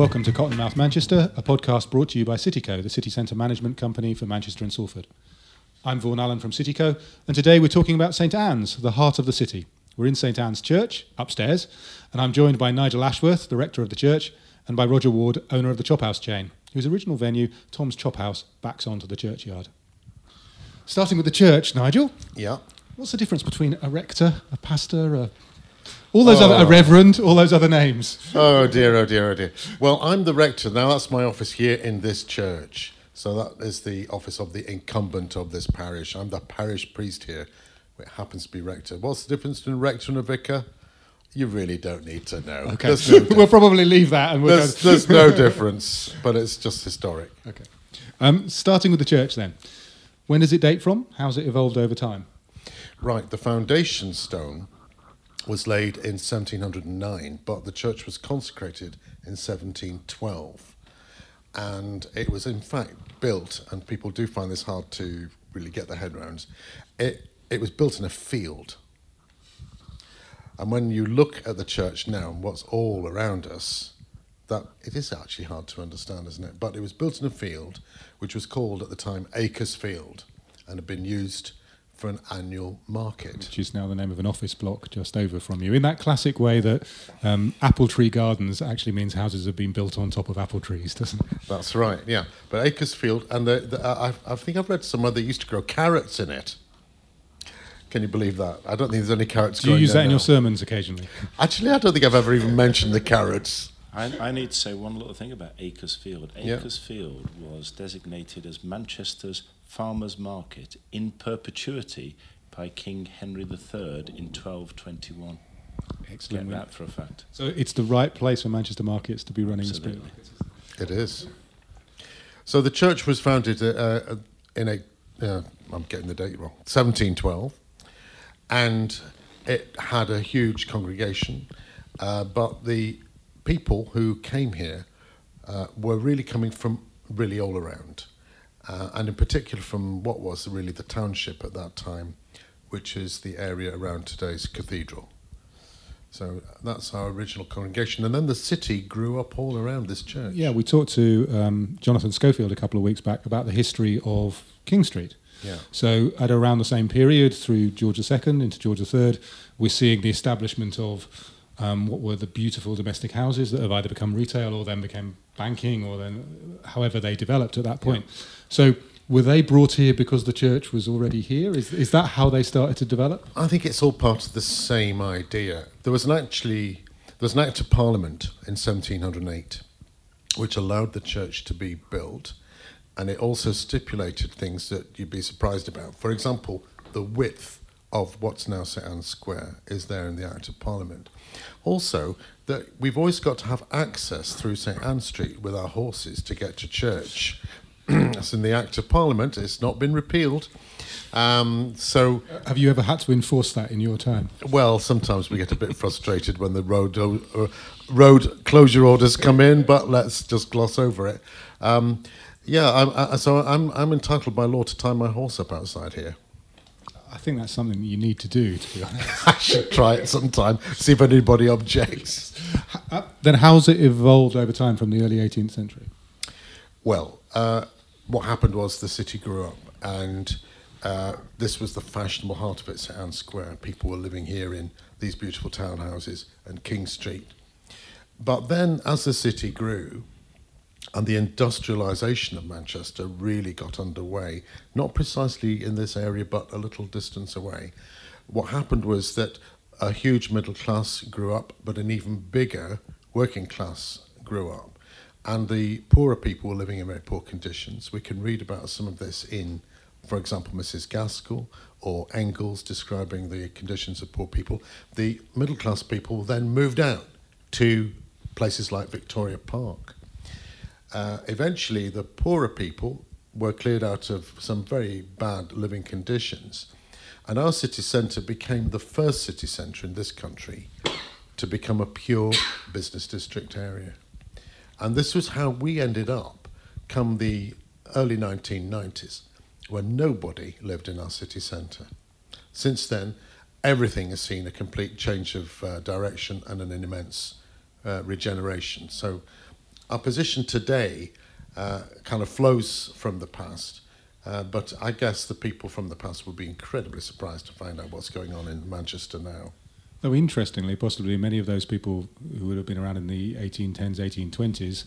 Welcome to Cottonmouth Manchester, a podcast brought to you by Cityco, the city centre management company for Manchester and Salford. I'm Vaughan Allen from Cityco, and today we're talking about St Ann's, the heart of the city. We're in St Ann's Church, upstairs, and I'm joined by Nigel Ashworth, the rector of the church, and by Roger Ward, owner of the Chop House chain, whose original venue, Tom's Chop House, backs onto the churchyard. Starting with the church, Nigel, Yeah. what's the difference between a rector, a pastor, a all those other Oh. a reverend, all those other names? Oh dear, oh dear, oh dear. Well, I'm the rector. Now that's my office here in this church. So that is the office of the incumbent of this parish. I'm the parish priest here. It happens to be rector. What's the difference between a rector and a vicar? You really don't need to know. Okay, no, we'll probably leave that and we'll there's, there's no difference, but it's just historic. Okay. Um, starting with the church then. When does it date from? How's it evolved over time? Right, the foundation stone was laid in 1709, but the church was consecrated in 1712. And it was, in fact, built, and people do find this hard to really get their head around, it, it was built in a field. And when you look at the church now and what's all around us, that it is actually hard to understand, isn't it? But it was built in a field which was called at the time Acres Field and had been used for an annual market. Which is now the name of an office block just over from you. In that classic way that um, apple tree gardens actually means houses have been built on top of apple trees, doesn't it? That's right, yeah. But Acres Field, and the, the, I, I think I've read somewhere they used to grow carrots in it. Can you believe that? I don't think there's any carrots Do you use that in now. your sermons occasionally? Actually, I don't think I've ever even mentioned the carrots. I, I need to say one little thing about Acres Field. Yeah. Acres Field was designated as Manchester's farmers' market in perpetuity by King Henry III in 1221. Excellent. Get that for a fact. So it's the right place for Manchester markets to be running the Absolutely. spirit. It is. So the church was founded uh, uh, in a, uh, I'm getting the date wrong, 1712, and it had a huge congregation, uh, but the people who came here uh, were really coming from really all around, uh, and in particular from what was really the township at that time, which is the area around today's cathedral. So that's our original congregation, and then the city grew up all around this church. Yeah, we talked to um, Jonathan Schofield a couple of weeks back about the history of King Street. Yeah. So at around the same period, through George II into George III, we're seeing the establishment of um, what were the beautiful domestic houses that have either become retail or then became banking or then however they developed at that point. So were they brought here because the church was already here? Is, is that how they started to develop? I think it's all part of the same idea. There was an actually there was an act of parliament in 1708 which allowed the church to be built, and it also stipulated things that you'd be surprised about. For example, the width of what's now St Ann's Square is there in the Act of Parliament. Also, that we've always got to have access through St Ann Street with our horses to get to church. That's in the Act of Parliament. It's not been repealed. Um, so Have you ever had to enforce that in your time? well, sometimes we get a bit frustrated when the road uh, road closure orders come in, but let's just gloss over it. Um, yeah, I'm, I, so I'm I'm entitled by law to tie my horse up outside here. I think that's something that you need to do, to be honest. I should try it sometime. See if anybody objects. Uh, then how's it evolved over time from the early 18th century? Well, uh, what happened was the city grew up, and uh, this was the fashionable heart of it, St Ann's Square. People were living here in these beautiful townhouses and King Street. But then, as the city grew, and the industrialisation of Manchester really got underway, not precisely in this area, but a little distance away. What happened was that a huge middle class grew up, but an even bigger working class grew up. And the poorer people were living in very poor conditions. We can read about some of this in, for example, Mrs. Gaskell or Engels describing the conditions of poor people. The middle class people then moved out to places like Victoria Park. Uh, eventually, the poorer people were cleared out of some very bad living conditions, and our city centre became the first city centre in this country to become a pure business district area. And this was how we ended up come the early 1990s, when nobody lived in our city centre. Since then, everything has seen a complete change of uh, direction and an immense uh, regeneration. So our position today uh, kind of flows from the past. Uh, but I guess the people from the past would be incredibly surprised to find out what's going on in Manchester now. Though interestingly, possibly many of those people who would have been around in the 1810s, 1820s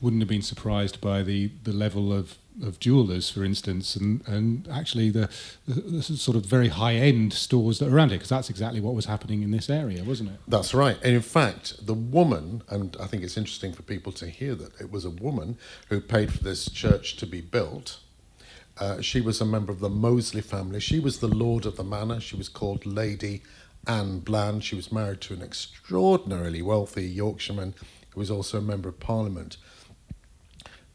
wouldn't have been surprised by the, the level of, of jewellers, for instance, and, and actually the, the, the sort of very high end stores that are around it, because that's exactly what was happening in this area, wasn't it? That's right. And in fact, the woman, and I think it's interesting for people to hear that it was a woman who paid for this church to be built. Uh, she was a member of the Mosley family. She was the lord of the manor. She was called Lady Ann Bland. She was married to an extraordinarily wealthy Yorkshireman who was also a member of Parliament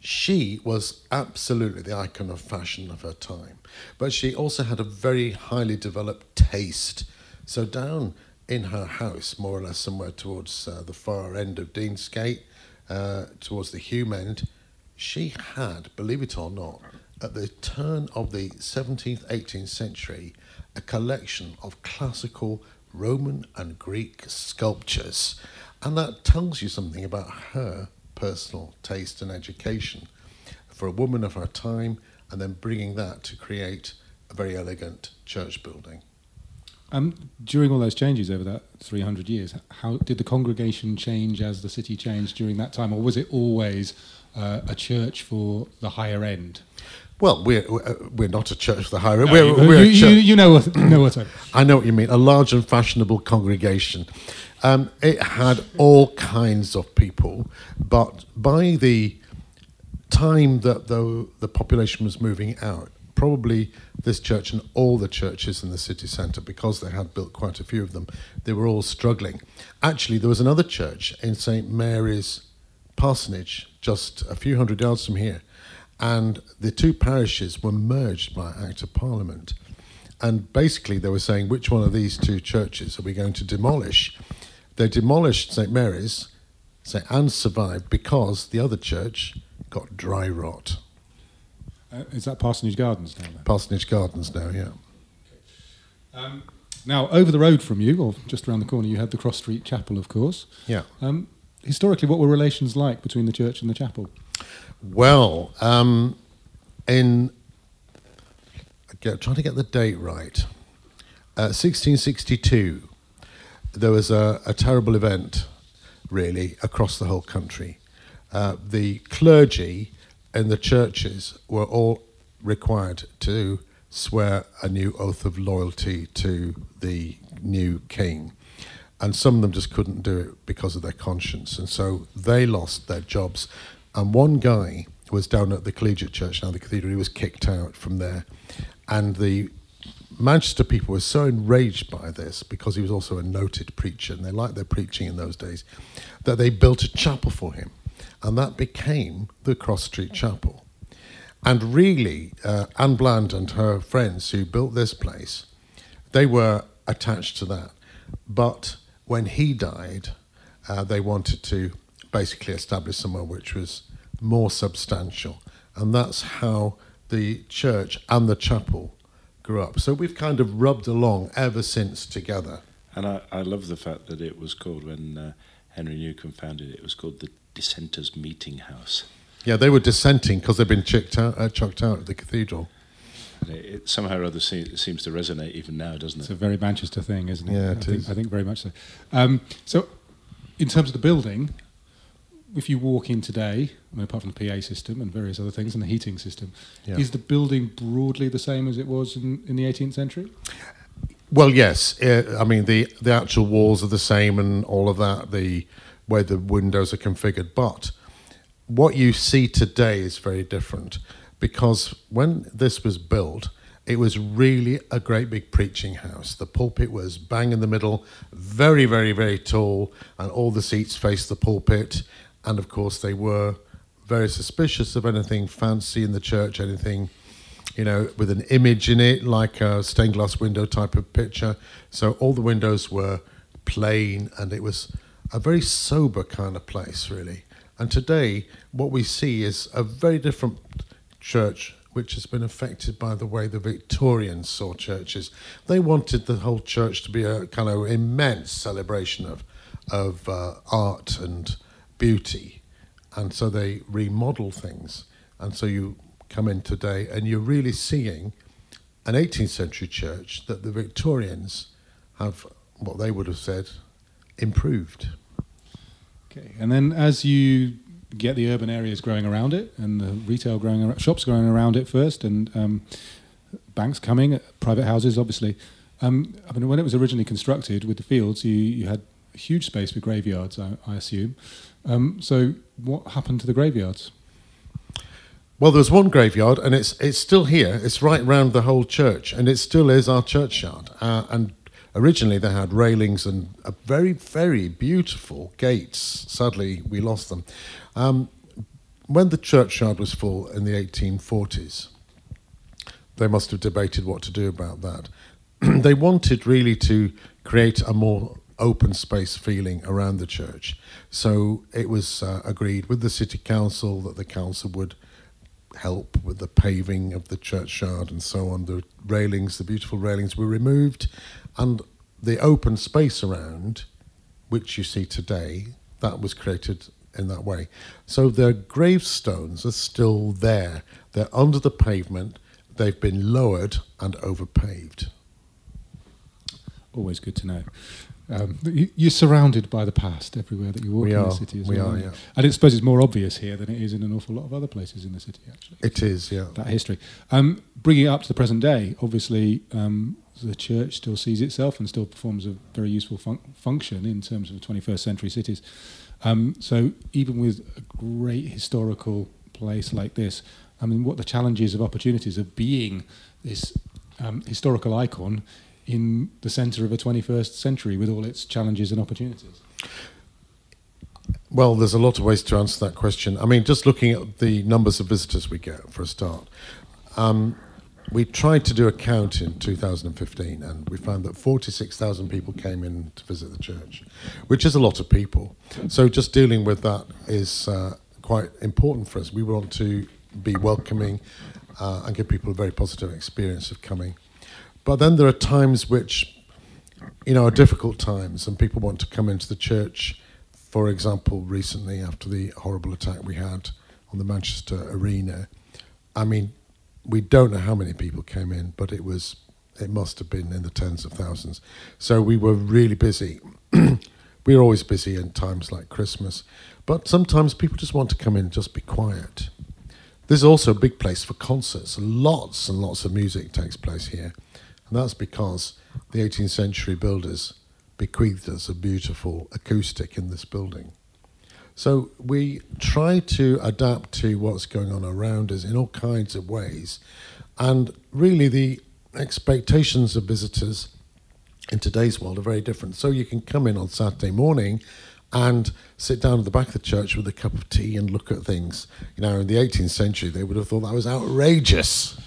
she was absolutely the icon of fashion of her time. But she also had a very highly developed taste. So, down in her house, more or less somewhere towards uh, the far end of Deansgate, uh, towards the Hulme end, she had, believe it or not, at the turn of the 17th, 18th century, a collection of classical Roman and Greek sculptures. And that tells you something about her personal taste and education for a woman of her time, and then bringing that to create a very elegant church building. Um, during all those changes over that 300 years, how did the congregation change as the city changed during that time, or was it always uh, a church for the higher end? Well, we're we're not a church for the higher end. No, we're, you, we're you, you, you, know what know what I. I know what you mean. A large and fashionable congregation. Um, it had all kinds of people, but by the time that the, the population was moving out, probably this church and all the churches in the city centre, because they had built quite a few of them, they were all struggling. Actually, there was another church in St Mary's Parsonage, just a few hundred yards from here, and the two parishes were merged by Act of Parliament. And basically, they were saying, which one of these two churches are we going to demolish? They demolished St Mary's, St Ann's survived because the other church got dry rot. Uh, is that Parsonage Gardens now? Then? Parsonage Gardens now, yeah. Um, now, over the road from you, or just around the corner, you had the Cross Street Chapel, of course. Yeah. Um, historically, what were relations like between the church and the chapel? Well, um, in get, trying to get the date right, uh, 1662 there was a, a terrible event, really, across the whole country. Uh, the clergy and the churches were all required to swear a new oath of loyalty to the new king. And some of them just couldn't do it because of their conscience. And so they lost their jobs. And one guy was down at the collegiate church, now the cathedral, he was kicked out from there. And the Manchester people were so enraged by this because he was also a noted preacher and they liked their preaching in those days that they built a chapel for him. And that became the Cross Street Chapel. And really, uh, Ann Bland and her friends who built this place, they were attached to that. But when he died, uh, they wanted to basically establish somewhere which was more substantial. And that's how the church and the chapel grew up. So we've kind of rubbed along ever since together. And I, I love the fact that it was called, when uh, Henry Newcome founded it, it was called the Dissenters Meeting House. Yeah, they were dissenting because they'd been chucked out, uh, chucked out of the cathedral. It, it, somehow or other se- seems to resonate even now, doesn't it? It's a very Manchester thing, isn't it? Yeah, it I think. I think very much so. Um, so, in terms of the building, if you walk in today, I mean, apart from the PA system and various other things and the heating system, Yeah. is the building broadly the same as it was in, in the 18th century? Well, yes. Uh, I mean, the, the actual walls are the same and all of that, the way the windows are configured. But what you see today is very different because when this was built, it was really a great big preaching house. The pulpit was bang in the middle, very, very, very tall, and all the seats faced the pulpit. And of course, they were very suspicious of anything fancy in the church, anything you know, with an image in it, like a stained glass window type of picture. So all the windows were plain, and it was a very sober kind of place, really. And today, what we see is a very different church, which has been affected by the way the Victorians saw churches. They wanted the whole church to be a kind of immense celebration of of uh, art and beauty. and so they remodel things. And so you come in today and you're really seeing an 18th century church that the Victorians have, what they would have said, improved. Okay, and then as you get the urban areas growing around it and the retail growing, shops growing around it first, and um, banks coming, private houses, obviously. Um, I mean, when it was originally constructed with the fields, you, you had huge space for graveyards, I, I assume. Um, so, what happened to the graveyards? Well, there's one graveyard, and it's it's still here. It's right round the whole church, and it still is our churchyard. Uh, and originally, they had railings and very, very beautiful gates. Sadly, we lost them. Um, when the churchyard was full in the 1840s, they must have debated what to do about that. they wanted really to create a more open space feeling around the church. So it was uh, agreed with the city council that the council would help with the paving of the churchyard and so on. The railings, the beautiful railings, were removed, and the open space around, which you see today, that was created in that way. So the gravestones are still there. They're under the pavement. They've been lowered and overpaved. Always good to know. Um, you, you're surrounded by the past everywhere that you walk We in are, the city as we well. are, yeah. And I suppose it's more obvious here than it is in an awful lot of other places in the city, actually. It is, yeah. that history. Um, bringing it up to the present day, obviously, um, the church still sees itself and still performs a very useful fun- function in terms of 21st century cities. Um, so, even with a great historical place like this, I mean, what the challenges of opportunities of being this um, historical icon in the centre of a 21st century with all its challenges and opportunities? Well, there's a lot of ways to answer that question. I mean, just looking at the numbers of visitors we get for a start. Um, we tried to do a count in 2015 and we found that 46,000 people came in to visit the church, which is a lot of people. So just dealing with that is uh, quite important for us. We want to be welcoming uh, and give people a very positive experience of coming. But then there are times which, you know, are difficult times and people want to come into the church. For example, recently after the horrible attack we had on the Manchester Arena, I mean, we don't know how many people came in, but it was it must have been in the tens of thousands. So we were really busy. we're always busy in times like Christmas, but sometimes people just want to come in and just be quiet. This is also a big place for concerts. Lots and lots of music takes place here, and that's because the 18th century builders bequeathed us a beautiful acoustic in this building. So we try to adapt to what's going on around us in all kinds of ways. And really, the expectations of visitors in today's world are very different. So you can come in on Saturday morning and sit down at the back of the church with a cup of tea and look at things. You know, in the 18th century, they would have thought that was outrageous.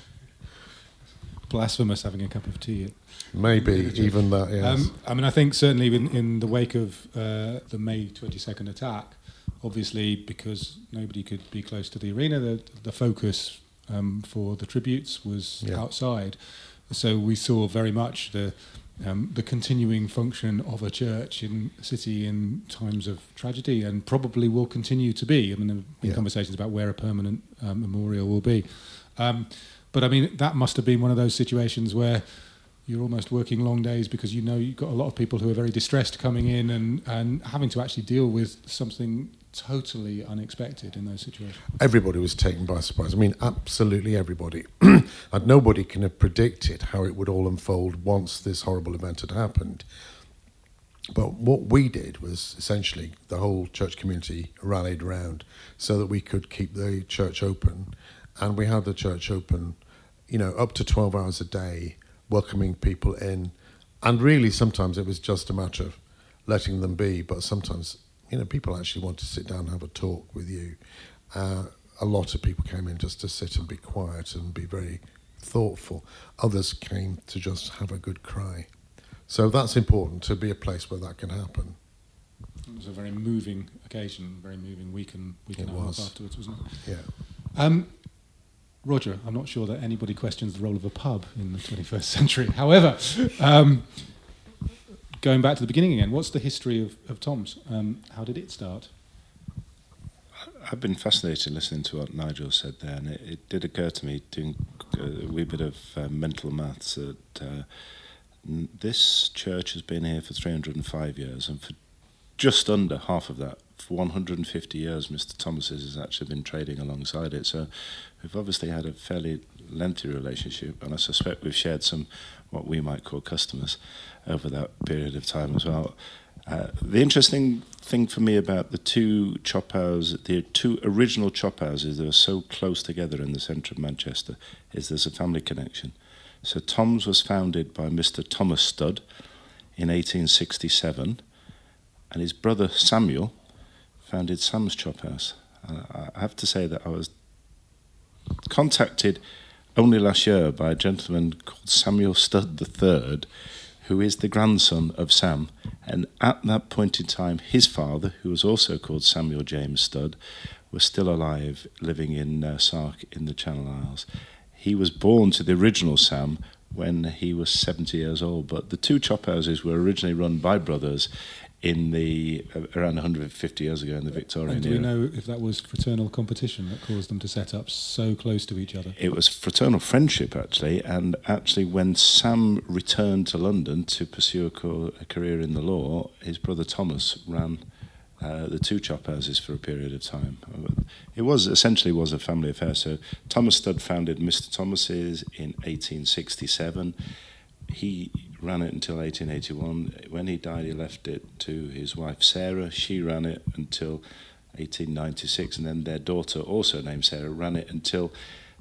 Blasphemous having a cup of tea. Maybe even that, yes. Um, I mean, I think certainly in, in the wake of uh, the May 22nd attack, obviously because nobody could be close to the arena, the, the focus um, for the tributes was Yeah. outside. So we saw very much the um, the continuing function of a church in a city in times of tragedy, and probably will continue to be. I mean, there have been Yeah. conversations about where a permanent um, memorial will be. Um, but I mean, that must have been one of those situations where you're almost working long days because you know you've got a lot of people who are very distressed coming in and, and having to actually deal with something totally unexpected in those situations. everybody was taken by surprise. I mean, absolutely everybody. and nobody can have predicted how it would all unfold once this horrible event had happened. But what we did was essentially the whole church community rallied around so that we could keep the church open. And we had the church open, you know, up to 12 hours a day, welcoming people in. And really, sometimes it was just a matter of letting them be, but sometimes, you know, people actually want to sit down and have a talk with you. Uh, a lot of people came in just to sit and be quiet and be very thoughtful. Others came to just have a good cry. So that's important to be a place where that can happen. It was a very moving occasion, very moving week and week and a half afterwards, wasn't it? Yeah. Um, Roger, I'm not sure that anybody questions the role of a pub in the 21st century. However, um, going back to the beginning again, what's the history of, of Tom's? Um, how did it start? I've been fascinated listening to what Nigel said there, and it, it did occur to me doing a wee bit of uh, mental maths that uh, this church has been here for 305 years, and for just under half of that, for 150 years, Mr. Thomas's has actually been trading alongside it. So we've obviously had a fairly lengthy relationship, and I suspect we've shared some what we might call customers over that period of time as well. Uh, the interesting thing for me about the two chop houses, the two original chop houses that are so close together in the centre of Manchester, is there's a family connection. So Tom's was founded by Mr. Thomas Studd in 1867, and his brother Samuel founded Sam's Chop House. Uh, I have to say that I was contacted only last year by a gentleman called Samuel Studd III, who is the grandson of Sam. And at that point in time, his father, who was also called Samuel James Studd, was still alive, living in uh, Sark in the Channel Isles. He was born to the original Sam when he was 70 years old, but the two chop houses were originally run by brothers in the uh, around 150 years ago in the Victorian And do era. we know if that was fraternal competition that caused them to set up so close to each other? It was fraternal friendship, actually, and actually, when Sam returned to London to pursue a, co- a career in the law, his brother Thomas ran uh, the two chop houses for a period of time. It was essentially was a family affair. So Thomas Studd founded Mr. Thomas's in 1867. He ran it until 1881. When he died, he left it to his wife Sarah. She ran it until 1896, and then their daughter, also named Sarah, ran it until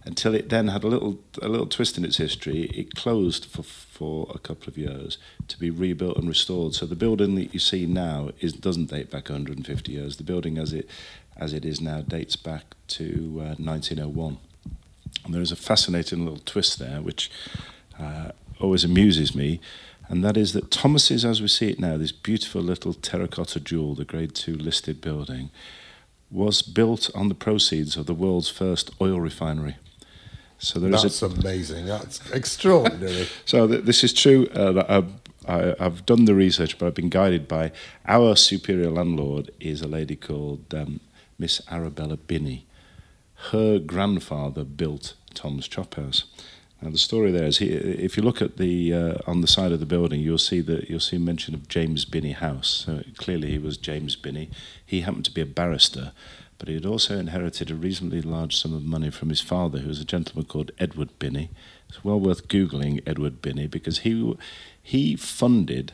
until it then had a little a little twist in its history. It closed for for a couple of years to be rebuilt and restored. So the building that you see now is doesn't date back 150 years. The building as it as it is now dates back to uh, 1901. And there is a fascinating little twist there, which uh, always amuses me, and that is that Thomas's, as we see it now, this beautiful little terracotta jewel, the Grade Two listed building, was built on the proceeds of the world's first oil refinery. So there is That's a amazing. That's extraordinary. so th- this is true. Uh, I've, I, I've done the research, but I've been guided by our superior landlord is a lady called um, Miss Arabella Binney. Her grandfather built Tom's Chop House. Now the story there is, he, if you look at the uh, on the side of the building, you'll see that you'll see mention of James Binney House. So clearly he was James Binney. He happened to be a barrister, but he had also inherited a reasonably large sum of money from his father, who was a gentleman called Edward Binney. It's well worth googling Edward Binney because he he funded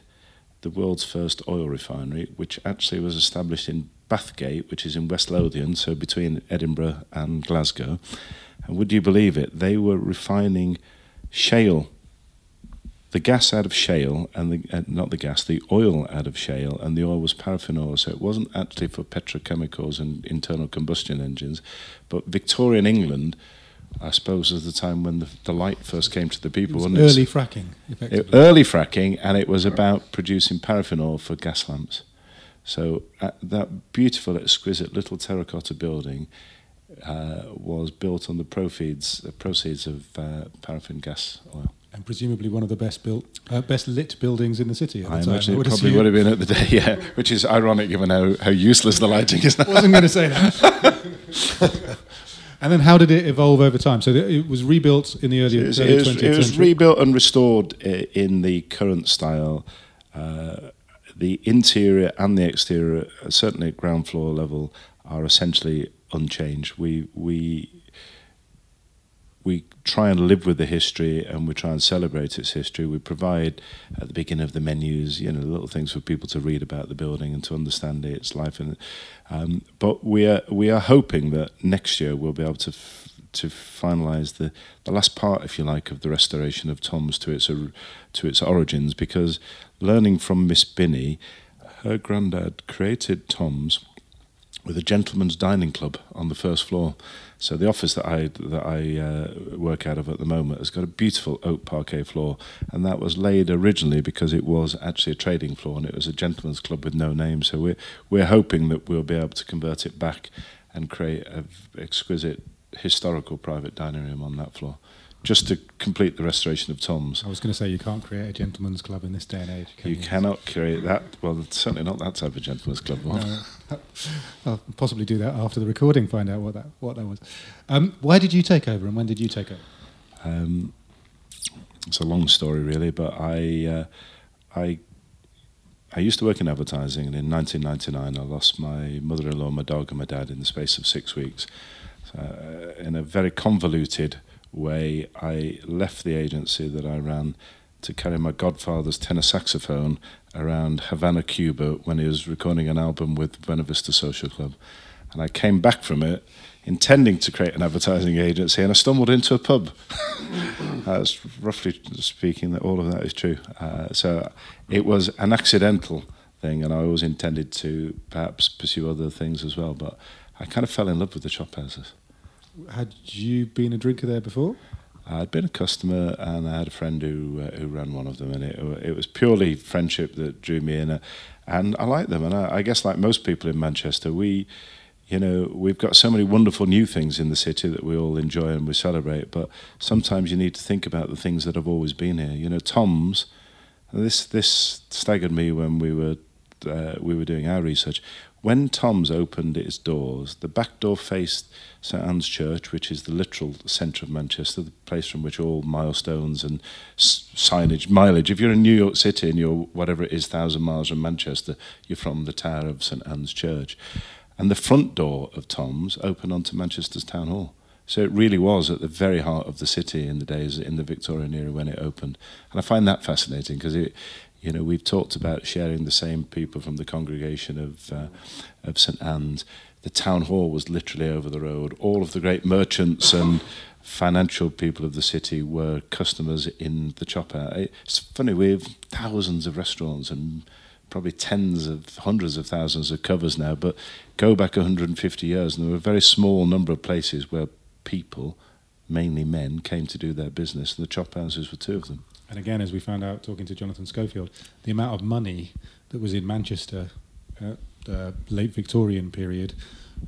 the world's first oil refinery, which actually was established in Bathgate, which is in West Lothian, so between Edinburgh and Glasgow. And would you believe it? They were refining shale, the gas out of shale, and the uh, not the gas, the oil out of shale, and the oil was paraffin oil. So it wasn't actually for petrochemicals and internal combustion engines, but Victorian England. I suppose was the time when the, the light first came to the It people. was wasn't early it? fracking, It- early fracking, and it was about producing paraffin oil for gas lamps. So uh, that beautiful, exquisite little terracotta building uh, was built on the proceeds, uh, proceeds of uh, paraffin gas oil. and presumably one of the best built, uh, best lit buildings in the city at the I time. imagine it would probably assume. would have been at the day, yeah. Which is ironic given how, how useless the lighting is now. wasn't going to say that. and then how did it evolve over time? So it was rebuilt in the early, It was, early it was- 20th it was century. rebuilt and restored in the current style. Uh, the interior and the exterior, uh, certainly at ground floor level, are essentially unchanged. We we we try and live with the history and we try and celebrate its history. We provide at the beginning of the menus, you know, little things for people to read about the building and to understand its life. And um, but we are we are hoping that next year we'll be able to f- to finalise the, the last part, if you like, of the restoration of Tom's to its to its origins. Because learning from Miss Binney, her granddad created Tom's with a gentleman's dining club on the first floor. So the office that I that I uh, work out of at the moment has got a beautiful oak parquet floor, and that was laid originally because it was actually a trading floor and it was a gentleman's club with no name. So we're we're hoping that we'll be able to convert it back and create an exquisite historical private dining room on that floor, just to complete the restoration of Tom's. I was going to say you can't create a gentleman's club in this day and age. Can You you, cannot create that. Well, certainly not that type of gentleman's club one. No. I'll possibly do that after the recording. Find out what that what that was. Um, why did you take over, and when did you take over? Um, it's a long story, really, but I, uh, I, I used to work in advertising, and in 1999, I lost my mother-in-law, my dog, and my dad in the space of six weeks. Uh, in a very convoluted way, I left the agency that I ran to carry my godfather's tenor saxophone around Havana, Cuba, when he was recording an album with Buena Vista Social Club. And I came back from it intending to create an advertising agency, and I stumbled into a pub. That's roughly speaking that all of that is true. Uh, so it was an accidental thing, and I always intended to perhaps pursue other things as well. But I kind of fell in love with the chop houses. Had you been a drinker there before? I'd been a customer, and I had a friend who uh, who ran one of them, and it it was purely friendship that drew me in, uh, and I like them. And I, I guess, like most people in Manchester, we you know, we've got so many wonderful new things in the city that we all enjoy and we celebrate, but sometimes you need to think about the things that have always been here. You know, Tom's, this this staggered me when we were uh, we were doing our research. When Tom's opened its doors, the back door faced St Ann's Church, which is the literal centre of Manchester, the place from which all milestones and signage, mileage. If you're in New York City and you're whatever it is, thousand miles from Manchester, you're from the tower of St Ann's Church. And the front door of Tom's opened onto Manchester's Town Hall. So it really was at the very heart of the city in the days in the Victorian era when it opened. And I find that fascinating because it, you know, we've talked about sharing the same people from the congregation of uh, of St Ann's. The town hall was literally over the road. All of the great merchants and financial people of the city were customers in the chopper. It's funny, we have thousands of restaurants and probably tens of hundreds of thousands of covers now, but go back 150 years and there were a very small number of places where people, mainly men, came to do their business, and the chop houses were two of them. And again, as we found out talking to Jonathan Schofield, the amount of money that was in Manchester at the late Victorian period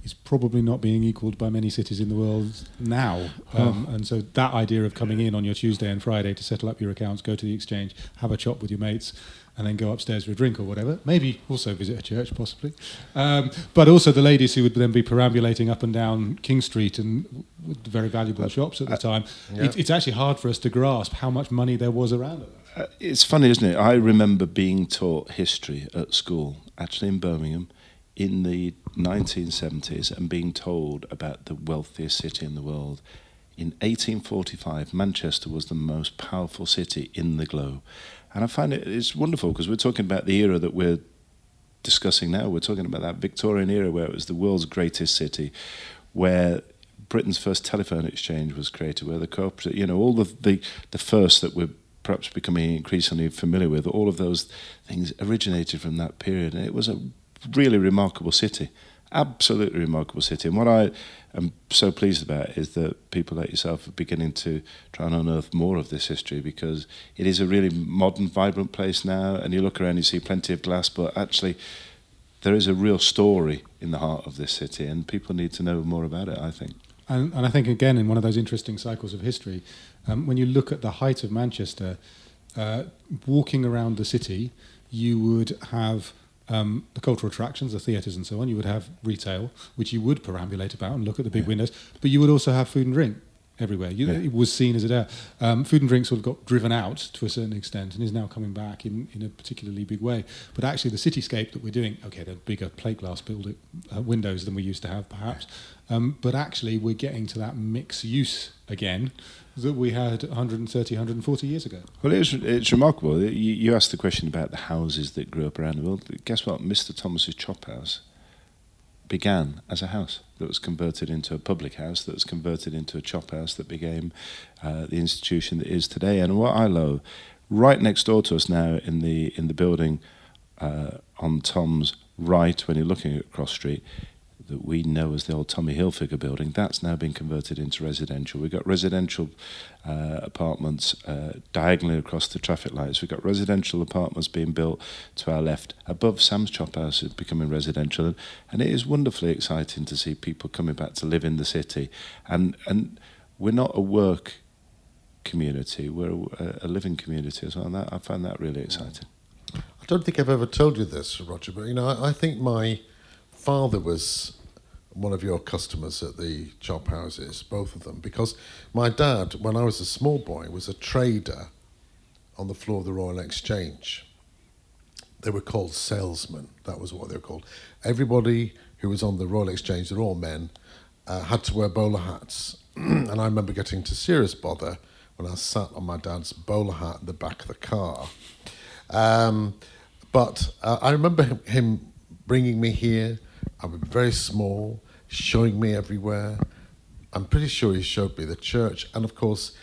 is probably not being equalled by many cities in the world now. Um, and so that idea of coming in on your Tuesday and Friday to settle up your accounts, go to the exchange, have a chop with your mates, and then go upstairs for a drink or whatever. Maybe also visit a church, possibly. Um, but also the ladies who would then be perambulating up and down King Street and very valuable uh, shops at the uh, time. Yeah. It, it's actually hard for us to grasp how much money there was around. Uh, it's funny, isn't it? I remember being taught history at school, actually in Birmingham, in the 1970s, and being told about the wealthiest city in the world. In 1845, Manchester was the most powerful city in the globe. And I find it it's wonderful because we're talking about the era that we're discussing now. We're talking about that Victorian era where it was the world's greatest city, where Britain's first telephone exchange was created, where the cooperative, you know, all the, the, the first that we're perhaps becoming increasingly familiar with, all of those things originated from that period. And it was a really remarkable city absolutely remarkable city. And what I am so pleased about is that people like yourself are beginning to try and unearth more of this history because it is a really modern, vibrant place now. And you look around, you see plenty of glass, but actually, there is a real story in the heart of this city, and people need to know more about it, I think. And, and I think, again, in one of those interesting cycles of history, um, when you look at the height of Manchester, uh, walking around the city, you would have um, the cultural attractions, the theatres and so on. You would have retail, which you would perambulate about and look at the big yeah. windows, but you would also have food and drink everywhere. You, yeah. It was seen as a dare. Um, food and drink sort of got driven out to a certain extent and is now coming back in, in a particularly big way. But actually, the cityscape that we're doing, okay, they're bigger plate glass build uh, windows than we used to have, perhaps. Um, but actually, we're getting to that mixed use again that we had 130, 140 years ago. Well, it's, it's remarkable. You, you asked the question about the houses that grew up around the world. Guess what? Mr. Thomas's Chop House began as a house that was converted into a public house, that was converted into a chop house, that became uh, the institution that is today. And what I love, right next door to us now in the in the building uh, on Tom's right, when you're looking at Cross Street, that we know as the old Tommy Hilfiger building, that's now been converted into residential. We've got residential uh, apartments uh, diagonally across the traffic lights. We've got residential apartments being built to our left. Above Sam's Chop House is becoming residential. And it is wonderfully exciting to see people coming back to live in the city. And, and we're not a work community, we're a, a living community as well. And that, I find that really exciting. I don't think I've ever told you this, Roger, but you know, I, I think my father was one of your customers at the chop houses, both of them, because my dad, when I was a small boy, was a trader on the floor of the Royal Exchange. They were called salesmen. That was what they were called. Everybody who was on the Royal Exchange, they're all men, uh, had to wear bowler hats. and I remember getting to serious bother when I sat on my dad's bowler hat in the back of the car. Um, but uh, I remember him, him bringing me here. I was very small, showing me everywhere. I'm pretty sure he showed me the church. And of course,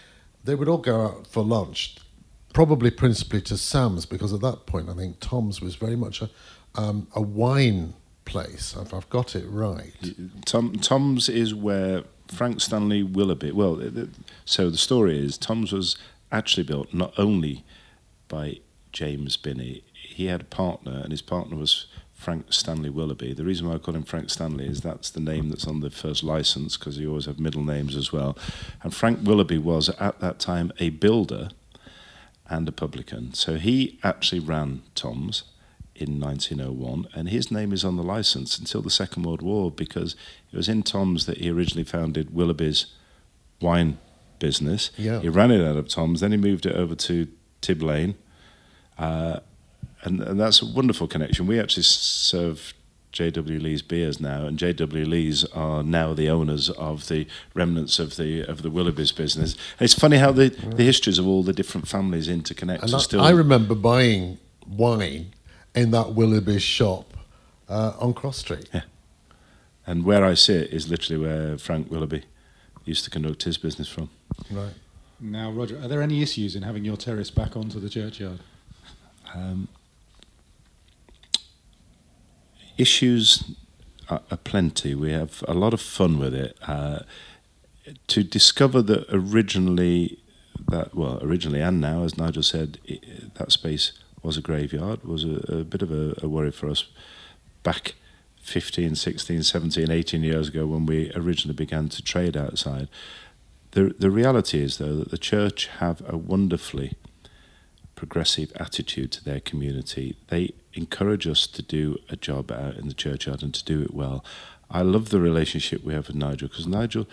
they would all go out for lunch, probably principally to Sam's, because at that point, I think Tom's was very much a, um, a wine place, if I've got it right. Tom, Tom's is where Frank Stanley Willoughby. Well, so the story is Tom's was actually built not only by James Binney. He had a partner, and his partner was Frank Stanley Willoughby. The reason why I call him Frank Stanley is that's the name that's on the first license because you always have middle names as well. And Frank Willoughby was at that time a builder and a publican. So he actually ran Tom's in 1901, and his name is on the license until the Second World War because it was in Tom's that he originally founded Willoughby's wine business. Yeah. He ran it out of Tom's, then he moved it over to Tib Lane, uh, and, and that's a wonderful connection. We actually serve J.W. Lees beers now, and J.W. Lees are now the owners of the remnants of the of the Willoughby's business. It's funny how the, the histories of all the different families interconnect. And so I, still, I remember buying wine in that Willoughby's shop uh, on Cross Street. Yeah. And where I sit is literally where Frank Willoughby used to conduct his business from. Right. Now, Roger, are there any issues in having your terrace back onto the churchyard? Um, issues are, plenty. We have a lot of fun with it. Uh, to discover that originally, that well, originally and now, as Nigel said, it, that space was a graveyard was a, a bit of a, a worry for us back 15, 16, 17, 18 years ago when we originally began to trade outside. The, the reality is, though, that the church have a wonderfully progressive attitude to their community. They encourage us to do a job out in the churchyard and to do it well. I love the relationship we have with Nigel because Nigel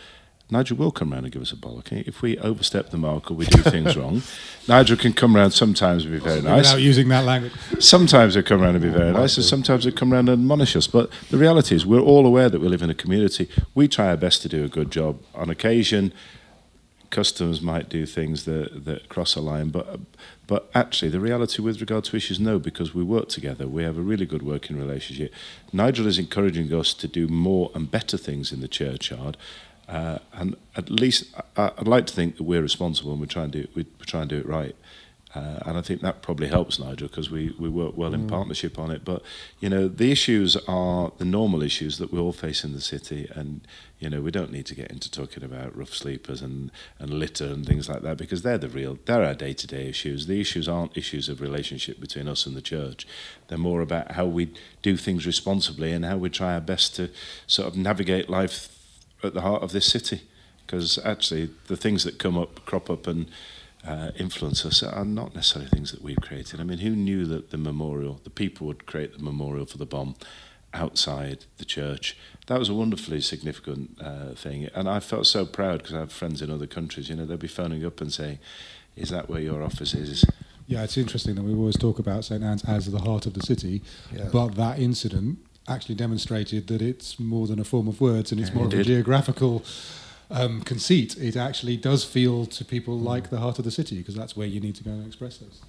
Nigel will come round and give us a bollock. Eh? If we overstep the mark or we do things wrong, Nigel can come round sometimes and be very nice. Without using that language. Sometimes he'll come round and be very nice, and sometimes he'll come round and admonish us. But the reality is, we're all aware that we live in a community. We try our best to do a good job. On occasion, customers might do things that, that cross a line, but but actually, the reality with regard to issues, no, because we work together. We have a really good working relationship. Nigel is encouraging us to do more and better things in the churchyard. Uh, and at least I, I'd like to think that we're responsible and we try and do it, we, we try and do it right. Uh, and I think that probably helps Nigel because we, we work well in partnership on it. But you know, the issues are the normal issues that we all face in the city, and you know, we don't need to get into talking about rough sleepers and, and litter and things like that because they're the real, they're our day to day issues. The issues aren't issues of relationship between us and the church. They're more about how we do things responsibly and how we try our best to sort of navigate life at the heart of this city. Because actually, the things that come up, crop up, and uh, influence us are not necessarily things that we've created. I mean, who knew that the memorial, the people would create the memorial for the bomb outside the church? That was a wonderfully significant uh, thing. And I felt so proud because I have friends in other countries, you know, they'll be phoning up and saying, Is that where your office is? Yeah, it's interesting that we always talk about St Ann's as the heart of the city, Yeah. but that incident actually demonstrated that it's more than a form of words and it's Yeah, more it of a geographical um, conceit. It actually does feel to people like the heart of the city because that's where you need to go and express this.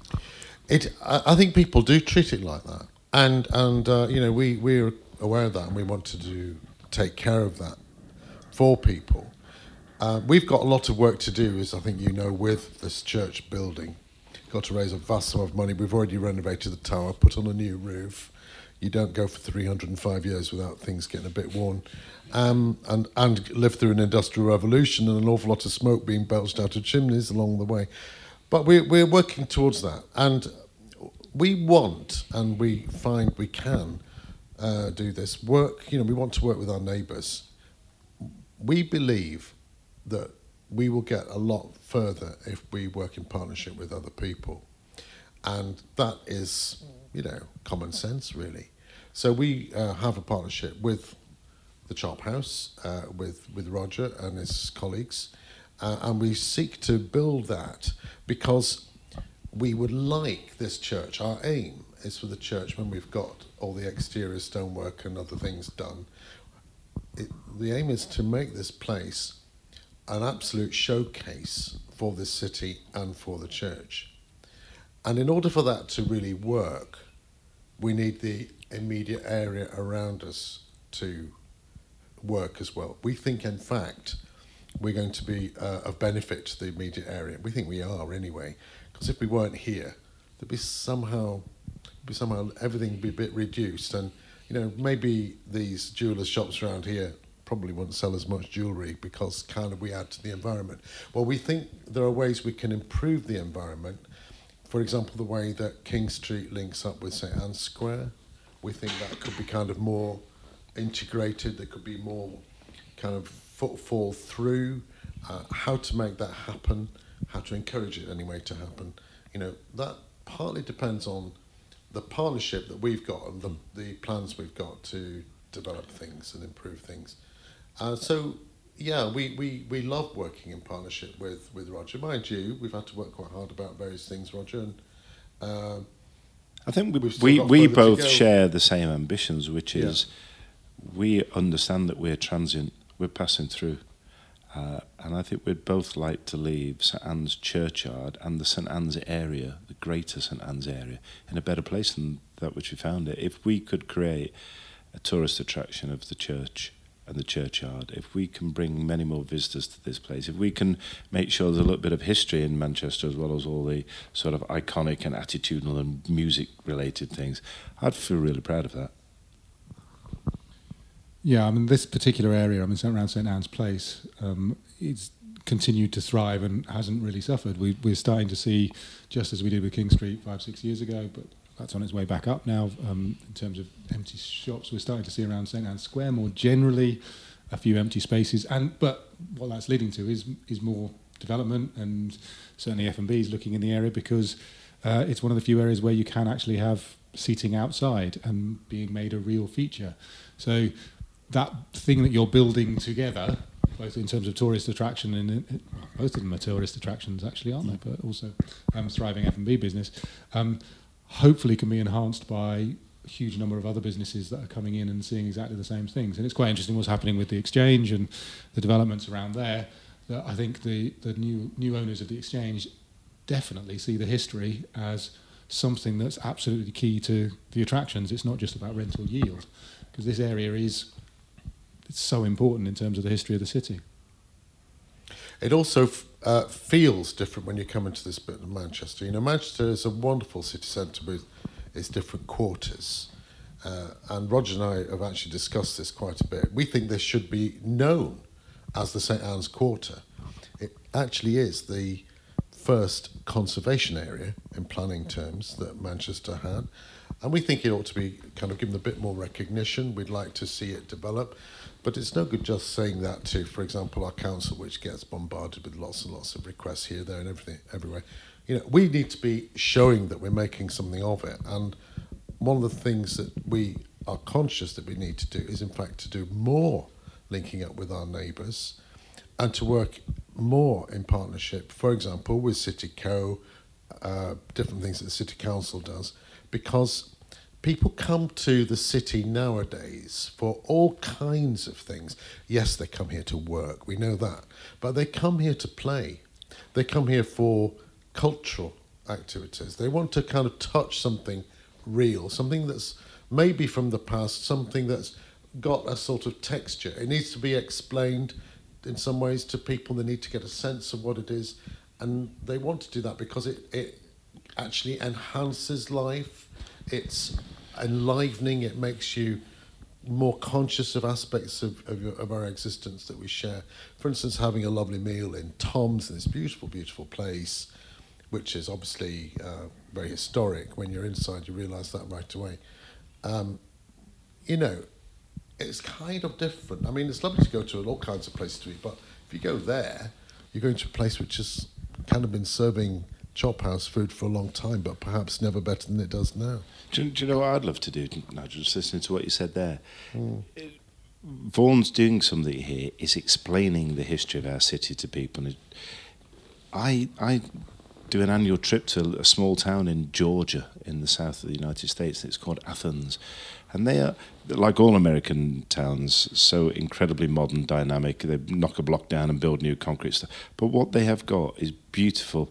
It, I, I think people do treat it like that, and and uh, you know we we're aware of that, and we want to do take care of that for people. Uh, we've got a lot of work to do, as I think you know, with this church building. Got to raise a vast sum of money. We've already renovated the tower, put on a new roof. You don't go for 305 years without things getting a bit worn. Um, and, and live through an industrial revolution and an awful lot of smoke being belched out of chimneys along the way. But we, we're working towards that. And we want, and we find we can uh, do this work, you know, we want to work with our neighbours. We believe that we will get a lot further if we work in partnership with other people. And that is, you know, common sense, really. So we uh, have a partnership with the Chop House, uh, with, with Roger and his colleagues, uh, and we seek to build that because we would like this church, our aim is for the church when we've got all the exterior stonework and other things done. It, the aim is to make this place an absolute showcase for this city and for the church. And in order for that to really work, we need the immediate area around us to work as well. We think, in fact, we're going to be uh, of benefit to the immediate area. We think we are anyway, because if we weren't here, there'd be somehow, be somehow everything would be a bit reduced, and you know maybe these jewelers' shops around here probably wouldn't sell as much jewellery because kind of we add to the environment. Well, we think there are ways we can improve the environment. For example, the way that King Street links up with St Ann's Square. We think that could be kind of more integrated. There could be more kind of footfall through. Uh, how to make that happen, how to encourage it anyway to happen. You know that partly depends on the partnership that we've got and the, the plans we've got to develop things and improve things. Uh, so yeah, we, we, we love working in partnership with, with Roger. Mind you, we've had to work quite hard about various things, Roger. And uh, I think we We've we, got we further to both share the same ambitions, which Yeah. is we understand that we're transient, we're passing through. Uh, and I think we'd both like to leave St Ann's Churchyard and the St Ann's area, the greater St Ann's area, in a better place than that which we found it. If we could create a tourist attraction of the church and the churchyard, if we can bring many more visitors to this place, if we can make sure there's a little bit of history in Manchester as well as all the sort of iconic and attitudinal and music related things, I'd feel really proud of that. Yeah, I mean, this particular area, I mean, around St Ann's Place, um, it's continued to thrive and hasn't really suffered. We, we're starting to see, just as we did with King Street five, six years ago, but that's on its way back up now um, in terms of empty shops. We're starting to see around St Ann's Square more generally a few empty spaces, and but what that's leading to is is more development, and certainly F&B is looking in the area because uh, it's one of the few areas where you can actually have seating outside and being made a real feature. So that thing that you're building together, both in terms of tourist attraction and in, both of them are tourist attractions actually, aren't they? But also um, thriving F&B business, um, hopefully can be enhanced by a huge number of other businesses that are coming in and seeing exactly the same things. And it's quite interesting what's happening with the exchange and the developments around there. That I think the, the new new owners of the exchange definitely see the history as something that's absolutely key to the attractions. It's not just about rental yield, because this area is it's so important in terms of the history of the city. It also f- uh, feels different when you come into this bit of Manchester. You know, Manchester is a wonderful city centre with its different quarters. Uh, and Roger and I have actually discussed this quite a bit. We think this should be known as the St Ann's Quarter. It actually is the first conservation area in planning terms that Manchester had. And we think it ought to be kind of given a bit more recognition. We'd like to see it develop. But it's no good just saying that to, for example, our council, which gets bombarded with lots and lots of requests here, there, and everything, everywhere. You know, we need to be showing that we're making something of it. And one of the things that we are conscious that we need to do is, in fact, to do more linking up with our neighbours and to work more in partnership, for example, with City Co, uh, different things that the City Council does, because people come to the city nowadays for all kinds of things. Yes, they come here to work, we know that, but they come here to play. They come here for cultural activities. They want to kind of touch something real, something that's maybe from the past, something that's got a sort of texture. It needs to be explained in some ways to people. They need to get a sense of what it is, and they want to do that because it, it actually enhances life. It's enlivening. It makes you more conscious of aspects of, of, of our existence that we share. For instance, having a lovely meal in Tom's in this beautiful, beautiful place, which is obviously uh, very historic. When you're inside, you realise that right away. Um, you know, it's kind of different. I mean, it's lovely to go to all kinds of places to eat, but if you go there, you're going to a place which has kind of been serving chop house food for a long time, but perhaps never better than it does now. Do, you- do you know what I'd love to do? Nigel, just listening to what you said there. Vaughan's doing something here is explaining the history of our city to people. It- I I do an annual trip to a small town in Georgia in the south of the United States. It's called Athens, and they are like all American towns, so incredibly modern, dynamic. They knock a block down and build new concrete stuff. But what they have got is beautiful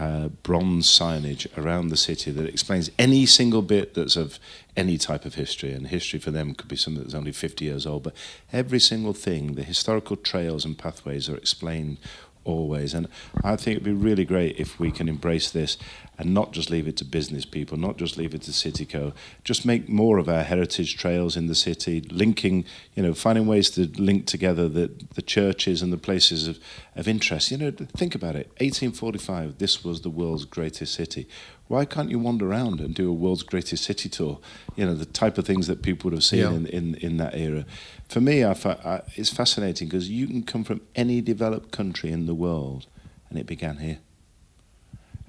uh, bronze signage around the city that explains any single bit that's of any type of history. And history for them could be something that's only 50 years old, but every single thing, the historical trails and pathways are explained always. And I think it'd be really great if we can embrace this and not just leave it to business people, not just leave it to Cityco, just make more of our heritage trails in the city, linking, you know, finding ways to link together the, the churches and the places of, of interest. You know, think about it. 1845, this was the world's greatest city. Why can't you wander around and do a world's greatest city tour? You know, the type of things that people would have seen Yeah. in, in, in that era. For me, I, I, it's fascinating because you can come from any developed country in the world and it began here.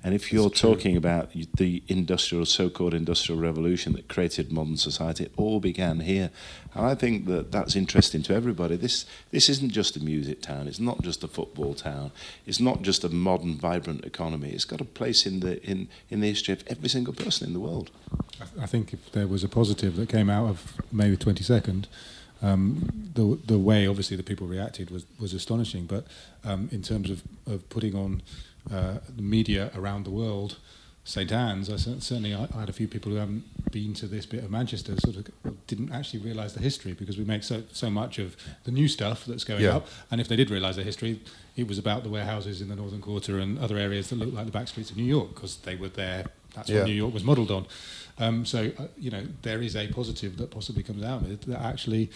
And if you're talking about the industrial, so-called industrial revolution that created modern society, it all began here. And I think that that's interesting to everybody. This this isn't just a music town. It's not just a football town. It's not just a modern, vibrant economy. It's got a place in the in, in the history of every single person in the world. I- I think if there was a positive that came out of May the 22nd, um, the the way obviously the people reacted was was astonishing. But um, in terms of, of putting on uh, the media around the world, St Ann's, I certainly I, I had a few people who haven't been to this bit of Manchester sort of didn't actually realise the history because we make so so much of the new stuff that's going Yeah. up. And if they did realise the history, it was about the warehouses in the Northern Quarter and other areas that looked like the back streets of New York because they were there. That's Yeah. what New York was modelled on. Um, so, uh, you know, there is a positive that possibly comes out of it that actually,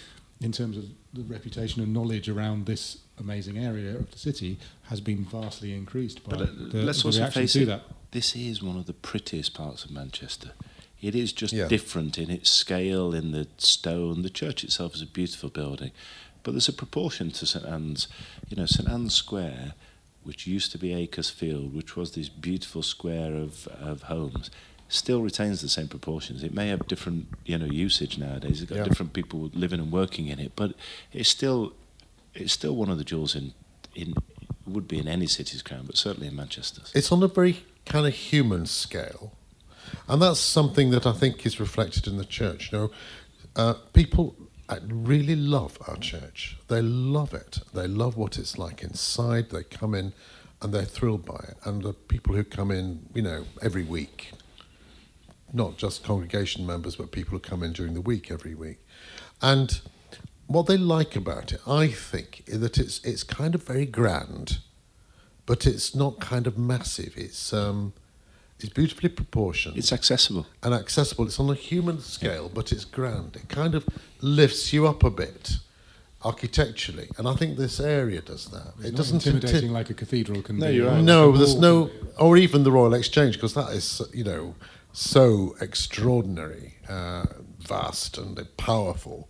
in terms of the reputation and knowledge around this amazing area of the city, has been vastly increased by But uh, the, let's the also reaction face to it. that. This is one of the prettiest parts of Manchester. It is just Yeah. different in its scale, in the stone. The church itself is a beautiful building, but there's a proportion to St Ann's. You know, St Ann's Square, which used to be Acres Field, which was this beautiful square of, of homes, still retains the same proportions. It may have different, you know, usage nowadays. It's got Yeah. different people living and working in it, but it's still it's still one of the jewels in in would be in any city's crown, but certainly in Manchester's. It's on a very kind of human scale, and that's something that I think is reflected in the church. You know, uh, people uh, really love our church. They love it. They love what it's like inside. They come in, and they're thrilled by it. And the people who come in, you know, every week, not just congregation members, but people who come in during the week every week, and what they like about it, I think, is that it's it's kind of very grand but it's not kind of massive. It's um, it's beautifully proportioned It's accessible. and accessible. It's on a human scale, but it's grand. It kind of lifts you up a bit architecturally, and I think this area does that. It's it not doesn't intimidating inti- like a cathedral can No, be. you're or right. like no, there's no, or even the Royal Exchange, because that is you know so extraordinary, uh, vast and powerful,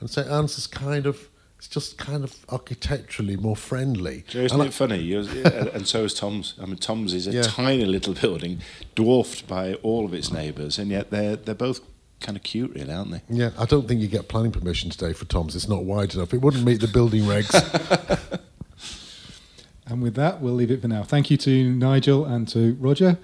and St Ann's is kind of. It's just kind of architecturally more friendly. Joe, isn't And I- it funny? You're, yeah, and so is Tom's. I mean, Tom's is a Yeah. tiny little building, dwarfed by all of its neighbours, and yet they're they're both kind of cute, really, aren't they? Yeah, I don't think you get planning permission today for Tom's. It's not wide enough. It wouldn't meet the building regs. And with that, we'll leave it for now. Thank you to Nigel and to Roger.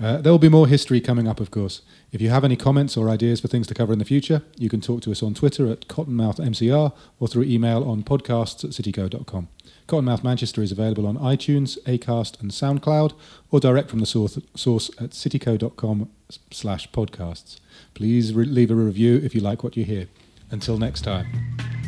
Uh, there will be more history coming up, of course. If you have any comments or ideas for things to cover in the future, you can talk to us on Twitter at CottonmouthMCR or through email on podcasts at cityco.com. Cottonmouth Manchester is available on iTunes, Acast, and SoundCloud, or direct from the source, at cityco.com slash podcasts. Please re- leave a review if you like what you hear. Until next time.